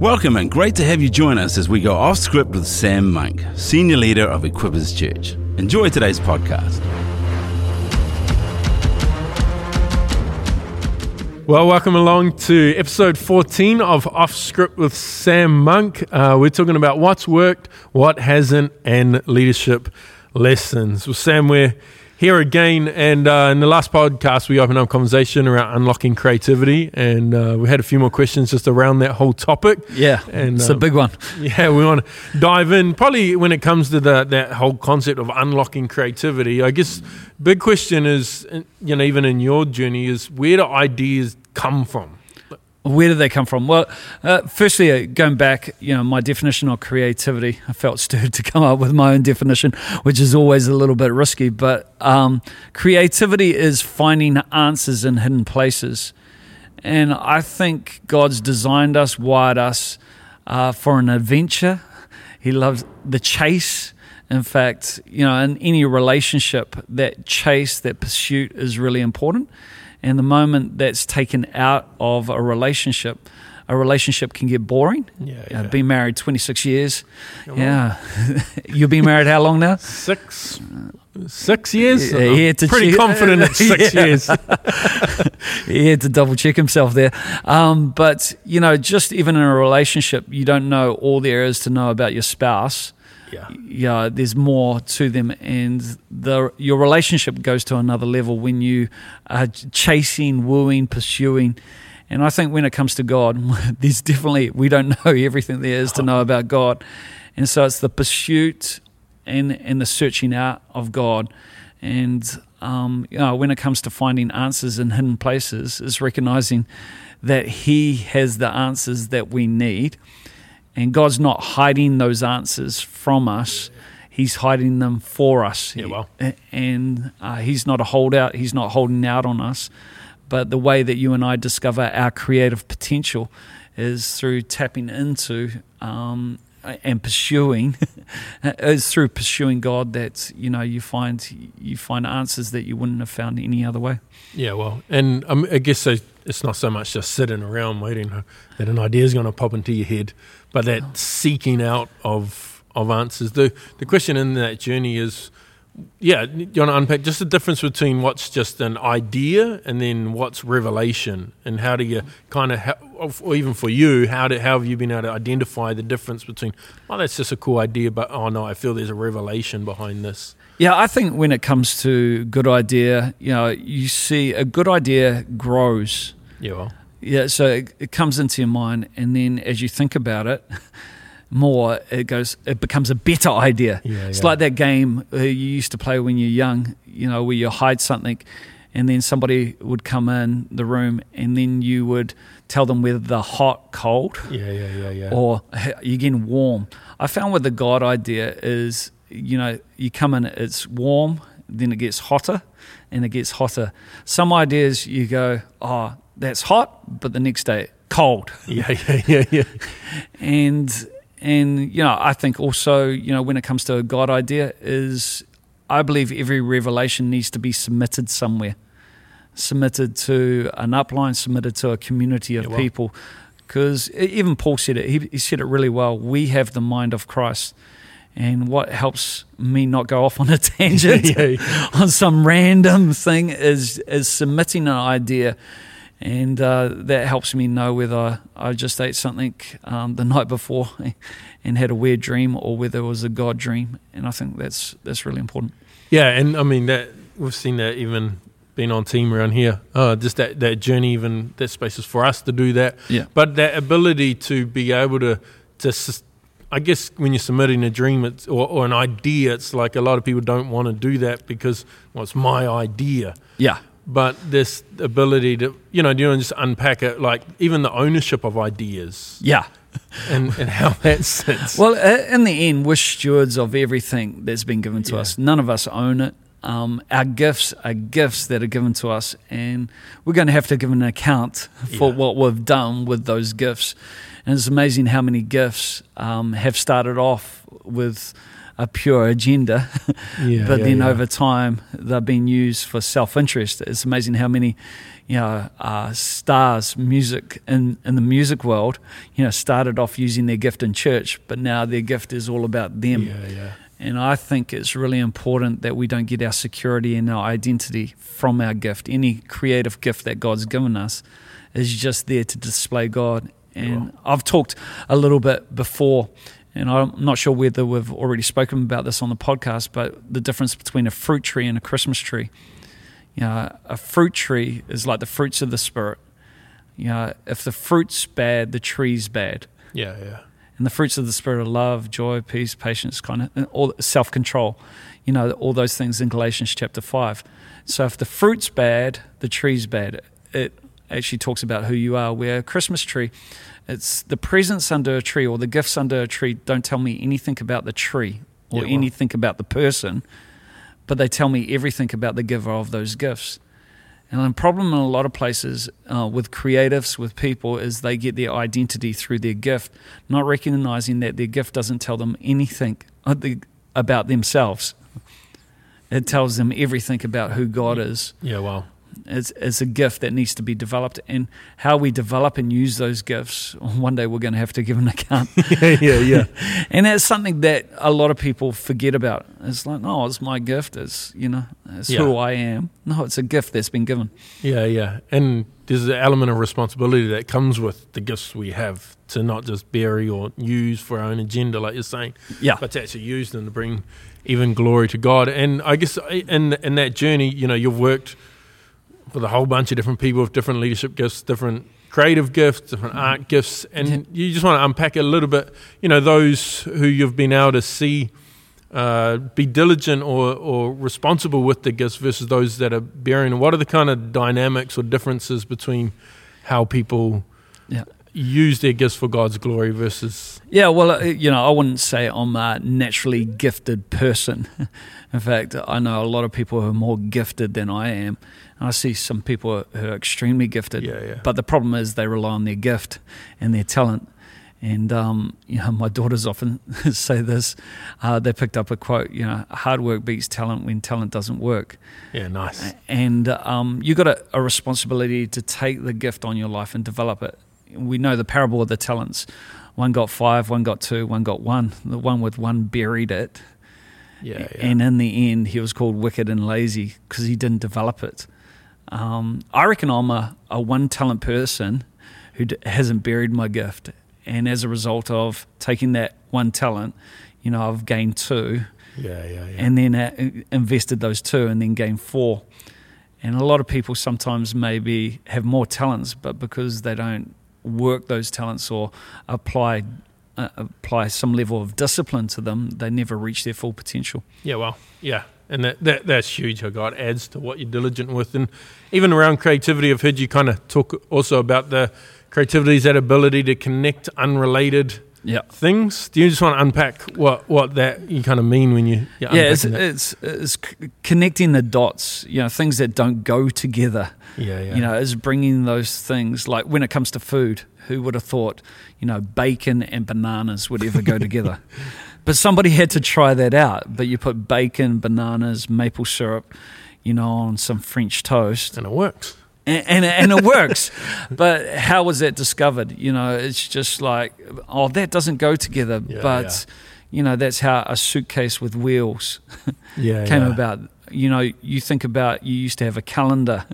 Welcome and great to have you join us as we go off script with Sam Monk, Senior Leader of Equippers Church. Enjoy today's podcast. Well, welcome along to episode 14 of Off Script with Sam Monk. Uh, we're talking about what's worked, what hasn't, and leadership lessons. Well, Sam, we're here again, and uh, in the last podcast, we opened up a conversation around unlocking creativity, and uh, we had a few more questions just around that whole topic. Yeah, and it's um, a big one. Yeah, we want to dive in. Probably when it comes to the, that whole concept of unlocking creativity, I guess big question is, you know, even in your journey, is where do ideas come from? Where did they come from? Well, uh, firstly, uh, going back, you know, my definition of creativity, I felt stirred to come up with my own definition, which is always a little bit risky. But um, creativity is finding answers in hidden places. And I think God's designed us, wired us uh, for an adventure. He loves the chase. In fact, you know, in any relationship, that chase, that pursuit is really important. And the moment that's taken out of a relationship, a relationship can get boring. Yeah, yeah. I've been married 26 years. yeah. You've been married how long now? Six. Six years? Yeah, he had to pretty check, confident at six years. he had to double check himself there. Um, but, you know, just even in a relationship, you don't know all there is to know about your spouse yeah. yeah, there's more to them, and the your relationship goes to another level when you are chasing, wooing, pursuing. And I think when it comes to God, there's definitely we don't know everything there is to know about God, and so it's the pursuit and and the searching out of God, and um, you know when it comes to finding answers in hidden places, is recognizing that He has the answers that we need and God's not hiding those answers from us. He's hiding them for us. Yeah, well. And uh, He's not a holdout. He's not holding out on us. But the way that you and I discover our creative potential is through tapping into um, and pursuing is through pursuing God that you know you find you find answers that you wouldn't have found any other way. Yeah, well, and um, I guess it's not so much just sitting around waiting that an idea is going to pop into your head, but that seeking out of of answers. The the question in that journey is, yeah, you want to unpack just the difference between what's just an idea and then what's revelation, and how do you kind of, or even for you, how do how have you been able to identify the difference between, oh, that's just a cool idea, but oh no, I feel there's a revelation behind this. Yeah, I think when it comes to good idea, you know, you see a good idea grows. Yeah, well. Yeah, so it, it comes into your mind, and then as you think about it more, it goes. It becomes a better idea. Yeah, it's yeah. like that game uh, you used to play when you're young. You know, where you hide something, and then somebody would come in the room, and then you would tell them whether they're hot, cold, yeah, yeah, yeah, yeah, or you're getting warm. I found with the God idea is, you know, you come in, it's warm, then it gets hotter, and it gets hotter. Some ideas you go, oh, that's hot, but the next day cold. Yeah, yeah, yeah, yeah. and and you know, I think also, you know, when it comes to a God idea, is I believe every revelation needs to be submitted somewhere, submitted to an upline, submitted to a community of yeah, well. people. Because even Paul said it. He, he said it really well. We have the mind of Christ. And what helps me not go off on a tangent yeah. on some random thing is is submitting an idea and uh, that helps me know whether I just ate something um, the night before and had a weird dream or whether it was a God dream. And I think that's that's really important. Yeah, and I mean that we've seen that even being on team around here. Uh, just that that journey, even that space is for us to do that. Yeah. But that ability to be able to to I guess when you're submitting a dream it's, or, or, an idea, it's like a lot of people don't want to do that because well, it's my idea. Yeah but this ability to you know you know just unpack it like even the ownership of ideas? Yeah. And, and how that sits. Well in the end we're stewards of everything that's been given to yeah. us. None of us own it. Um, our gifts are gifts that are given to us and we're going to have to give an account for yeah. what we've done with those gifts. And it's amazing how many gifts um, have started off with a pure agenda, Yeah, but yeah, then yeah. over time they're being used for self interest. It's amazing how many, you know, uh, stars, music in in the music world, you know, started off using their gift in church, but now their gift is all about them. Yeah, yeah. And I think it's really important that we don't get our security and our identity from our gift. Any creative gift that God's given us is just there to display God. And I've talked a little bit before, and I'm not sure whether we've already spoken about this on the podcast, but the difference between a fruit tree and a Christmas tree. You know, a fruit tree is like the fruits of the Spirit. You know, if the fruit's bad, the tree's bad Yeah, yeah. and the fruits of the spirit are love, joy, peace, patience, kind of all self control. You know, all those things in Galatians chapter five. So if the fruit's bad, the tree's bad. It actually talks about who you are. Where a Christmas tree, it's the presents under a tree or the gifts under a tree don't tell me anything about the tree or Yeah, well. anything about the person, but they tell me everything about the giver of those gifts. And the problem in a lot of places uh, with creatives, with people, is they get their identity through their gift, not recognizing that their gift doesn't tell them anything uh, about themselves. It tells them everything about who God is. Yeah, wow. It's, it's a gift that needs to be developed. And how we develop and use those gifts, one day we're going to have to give an account. yeah, yeah, yeah. and that's something that a lot of people forget about. It's like, no, it's my gift. It's, you know, it's Yeah. who I am. No, it's a gift that's been given. Yeah, yeah. And there's an element of responsibility that comes with the gifts we have to not just bury or use for our own agenda, like you're saying, Yeah. but to actually use them to bring even glory to God. And I guess in in that journey, you know, you've worked with a whole bunch of different people with different leadership gifts, different creative gifts, different art gifts, and you just want to unpack a little bit. You know, those who you've been able to see uh, be diligent or, or responsible with the gifts versus those that are bearing. What are the kind of dynamics or differences between how people Yeah. Use their gifts for God's glory versus Yeah, well, uh, you know, I wouldn't say I'm a naturally gifted person. In fact, I know a lot of people who are more gifted than I am. And I see some people who are extremely gifted. Yeah, yeah. But the problem is they rely on their gift and their talent. And, um, you know, my daughters often say this. Uh, they picked up a quote, you know, hard work beats talent when talent doesn't work. yeah, nice. And um, you got a, a responsibility to take the gift on your life and develop it. We know the parable of the talents. One got five, one got two, one got one. The one with one buried it. Yeah, yeah. And in the end, he was called wicked and lazy because he didn't develop it. Um, I reckon I'm a, a one talent person who d- hasn't buried my gift. And as a result of taking that one talent, you know, I've gained two yeah, yeah, yeah. and then uh, invested those two and then gained four. And a lot of people sometimes maybe have more talents, but because they don't work those talents or apply uh, apply some level of discipline to them, they never reach their full potential. Yeah, well, yeah, and that, that that's huge. I got adds to what you're diligent with, and even around creativity, I've heard you kind of talk also about the creativity is that ability to connect unrelated Yeah. things. Do you just want to unpack what what that you kind of mean when you Yeah, it's, it's, it's connecting the dots, you know, things that don't go together. yeah, yeah, You know, is bringing those things like when it comes to food, who would have thought, you know, bacon and bananas would ever go together? But somebody had to try that out. But you put bacon, bananas, maple syrup, you know, on some French toast, and it works. And, and, and it works. but how was that discovered? You know, it's just like, oh, that doesn't go together. Yeah, but, you know, that's how a suitcase with wheels Yeah, came yeah. about. You know, you think about you used to have a calendar,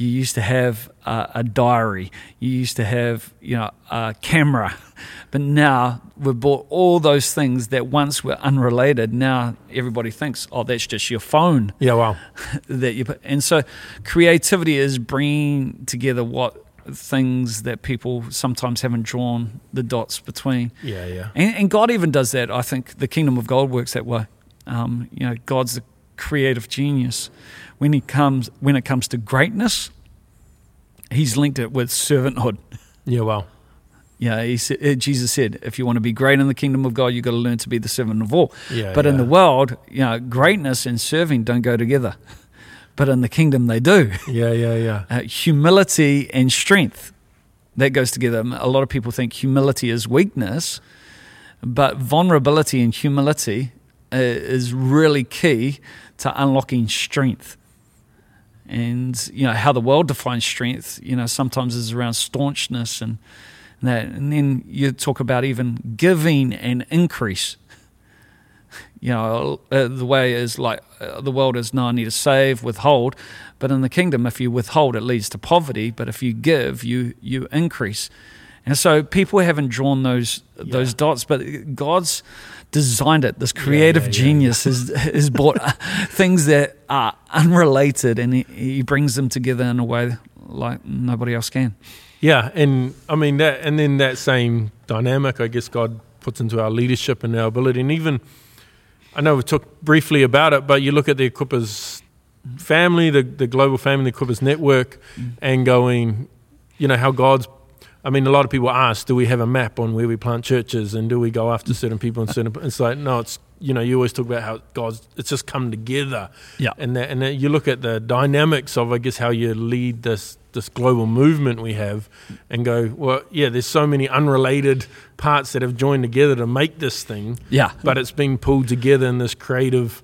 you used to have a, a diary, you used to have you know a camera, but now we've bought all those things that once were unrelated. Now everybody thinks, oh, that's just your phone Yeah, wow. that you put. And so, creativity is bringing together what things that people sometimes haven't drawn the dots between. Yeah, yeah. And, and God even does that. I think the kingdom of God works that way. Um, you know, God's the creative genius. When he comes, when it comes to greatness, He's linked it with servanthood. Yeah, wow. Yeah, he said, uh, Jesus said, if you want to be great in the kingdom of God, you've got to learn to be the servant of all. Yeah, but in the world, you know, greatness and serving don't go together. But in the kingdom, they do. Yeah, yeah, yeah. Uh, humility and strength, that goes together. A lot of people think humility is weakness, but vulnerability and humility is really key to unlocking strength. And you know how the world defines strength. You know sometimes is around staunchness and that, and then you talk about even giving and increase. You know uh, the way is like uh, the world is no, I need to save, withhold, but in the kingdom, if you withhold, it leads to poverty. But if you give, you you increase. And so people haven't drawn those yeah. those dots, but God's designed it. This creative yeah, yeah, genius has has brought things that are unrelated, and he, he brings them together in a way like nobody else can. Yeah, and I mean that, and then that same dynamic, I guess God puts into our leadership and our ability, and even I know we talked briefly about it, but you look at the Equippers family, the the global family, the Equippers network, mm. and going, you know, how God's I mean, a lot of people ask, do we have a map on where we plant churches and do we go after certain people and certain? It's like no, it's you know, you always talk about how God's it's just come together. Yeah, and that, and that you look at the dynamics of I guess how you lead this this global movement we have, and go well, yeah, there's so many unrelated parts that have joined together to make this thing. Yeah, but it's been pulled together in this creative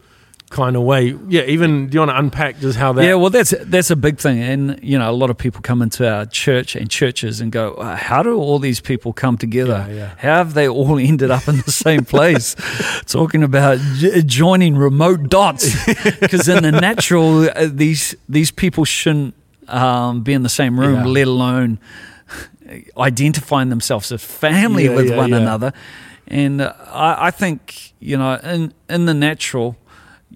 kind of way. Yeah, even do you want to unpack just how that? Yeah, well, that's that's a big thing, and you know, a lot of people come into our church and churches and go, "How do all these people come together? Yeah, yeah. How have they all ended up in the same place?" Talking about joining remote dots, because in the natural, uh, these these people shouldn't um, be in the same room, yeah. let alone identifying themselves as family with one another. And uh, I, I think you know, in in the natural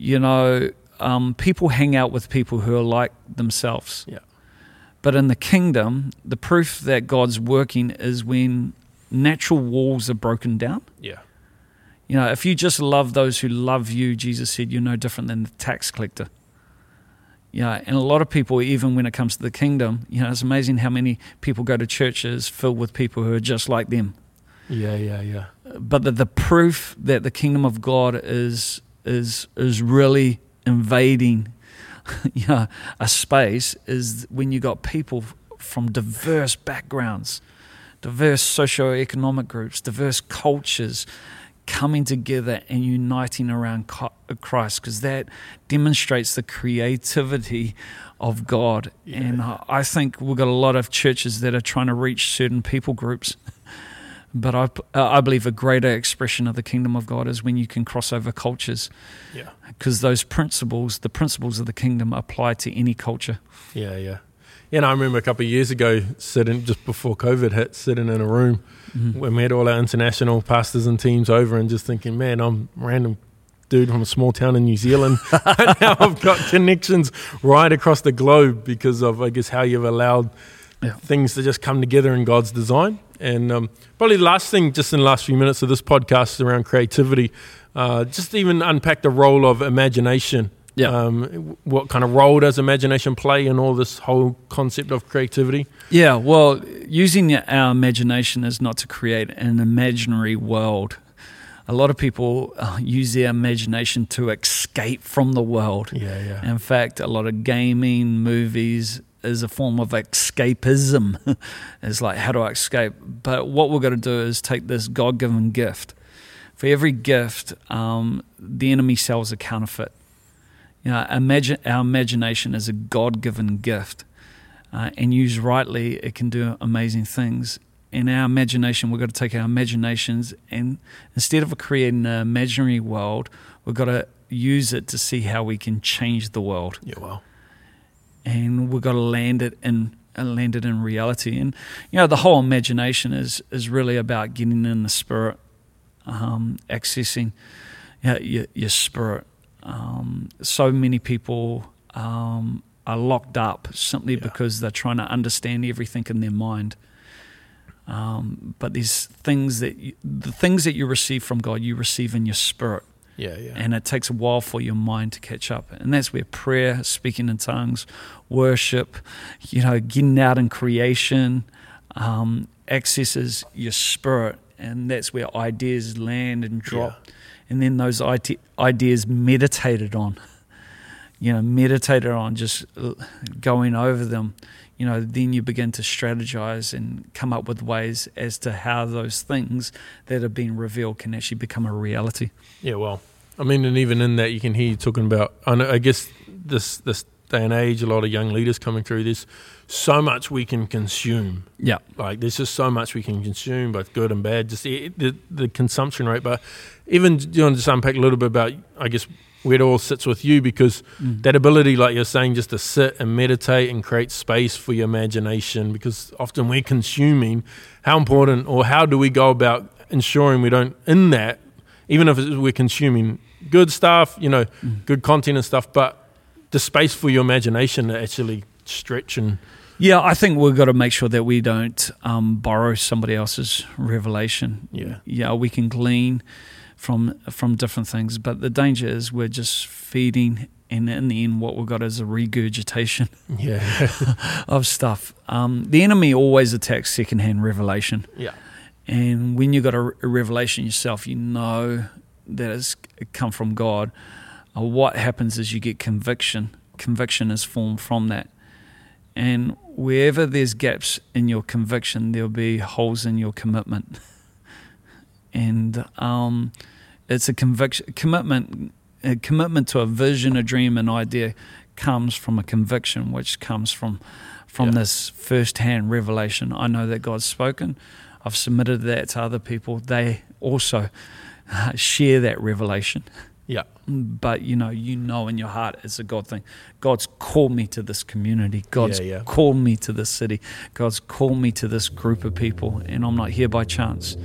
you know, um, people hang out with people who are like themselves. Yeah. But in the kingdom, the proof that God's working is when natural walls are broken down. Yeah. You know, if you just love those who love you, Jesus said, you're no different than the tax collector. Yeah, and a lot of people, even when it comes to the kingdom, you know, it's amazing how many people go to churches filled with people who are just like them. Yeah, yeah, yeah. But the, the proof that the kingdom of God is is is really invading you know, a space is when you got people from diverse backgrounds, diverse socio-economic groups, diverse cultures coming together and uniting around Christ because that demonstrates the creativity of God. Yeah. And I think we've got a lot of churches that are trying to reach certain people groups but I, uh, I believe a greater expression of the kingdom of God is when you can cross over cultures. Yeah. Because those principles, the principles of the kingdom, apply to any culture. Yeah, yeah. Yeah, and I remember a couple of years ago, sitting just before COVID hit, sitting in a room mm-hmm. when we had all our international pastors and teams over, and just thinking, man, I'm random dude from a small town in New Zealand. And now I've got connections right across the globe because of, I guess, how you've allowed yeah. things to just come together in God's design. And um, probably the last thing, just in the last few minutes of this podcast, is around creativity, uh, just even unpack the role of imagination. Yeah. Um, what kind of role does imagination play in all this whole concept of creativity? Yeah. Well, using our imagination is not to create an imaginary world. A lot of people uh, use their imagination to escape from the world. Yeah, yeah. In fact, a lot of gaming, movies, is a form of escapism. it's like, how do I escape? But what we're going to do is take this God given gift. For every gift, um, the enemy sells a counterfeit. You know, imagine our imagination is a God given gift, uh, and used rightly, it can do amazing things. In our imagination, we've got to take our imaginations and instead of creating an imaginary world, we've got to use it to see how we can change the world. Yeah, well and we've got to land it in uh, land it in reality. And you know, the whole imagination is is really about getting in the spirit, um, accessing you know, your, your spirit. Um, so many people um, are locked up simply yeah. because they're trying to understand everything in their mind. Um, but these things that you, the things that you receive from God, you receive in your spirit. Yeah, yeah. And it takes a while for your mind to catch up. And that's where prayer, speaking in tongues, worship, you know, getting out in creation, um, accesses your spirit. And that's where ideas land and drop. Yeah. And then those ideas meditated on, you know, meditated on, just uh, going over them you know, then you begin to strategize and come up with ways as to how those things that have been revealed can actually become a reality. Yeah, well, I mean, and even in that, you can hear you talking about. I, know, I guess this this day and age, a lot of young leaders coming through. There's so much we can consume. Yeah, like there's just so much we can consume, both good and bad. Just the the, the consumption rate, but even you know, just unpack a little bit about, I guess where it all sits with you because mm. that ability, like you're saying, just to sit and meditate and create space for your imagination. Because often we're consuming. How important, or how do we go about ensuring we don't in that, even if we're consuming good stuff, you know, mm. good content and stuff, but the space for your imagination to actually stretch and. Yeah, I think we've got to make sure that we don't um, borrow somebody else's revelation. Yeah, yeah, we can glean from from different things. But the danger is we're just feeding, and in the end, what we've got is a regurgitation yeah. of stuff. Um, the enemy always attacks secondhand revelation. Yeah. And when you've got a, a revelation yourself, you know that has come from God. Uh, what happens is you get conviction. Conviction is formed from that. And wherever there's gaps in your conviction, there'll be holes in your commitment. and um, it's a conviction commitment a commitment to a vision a dream an idea comes from a conviction which comes from from yeah. this first-hand revelation i know that god's spoken i've submitted that to other people they also uh, share that revelation yeah but you know you know in your heart it's a god thing god's called me to this community god's yeah, yeah. called me to this city god's called me to this group of people and i'm not here by chance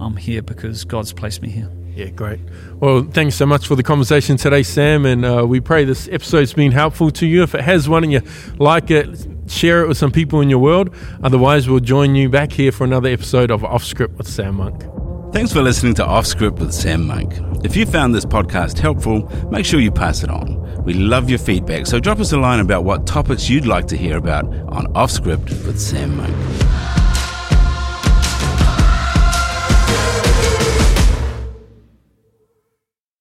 I'm here because God's placed me here. Yeah, great. Well, thanks so much for the conversation today, Sam. And uh, we pray this episode's been helpful to you. If it has one and you like it, share it with some people in your world. Otherwise, we'll join you back here for another episode of Off Script with Sam Monk. Thanks for listening to Off Script with Sam Monk. If you found this podcast helpful, make sure you pass it on. We love your feedback, so drop us a line about what topics you'd like to hear about on Off Script with Sam Monk.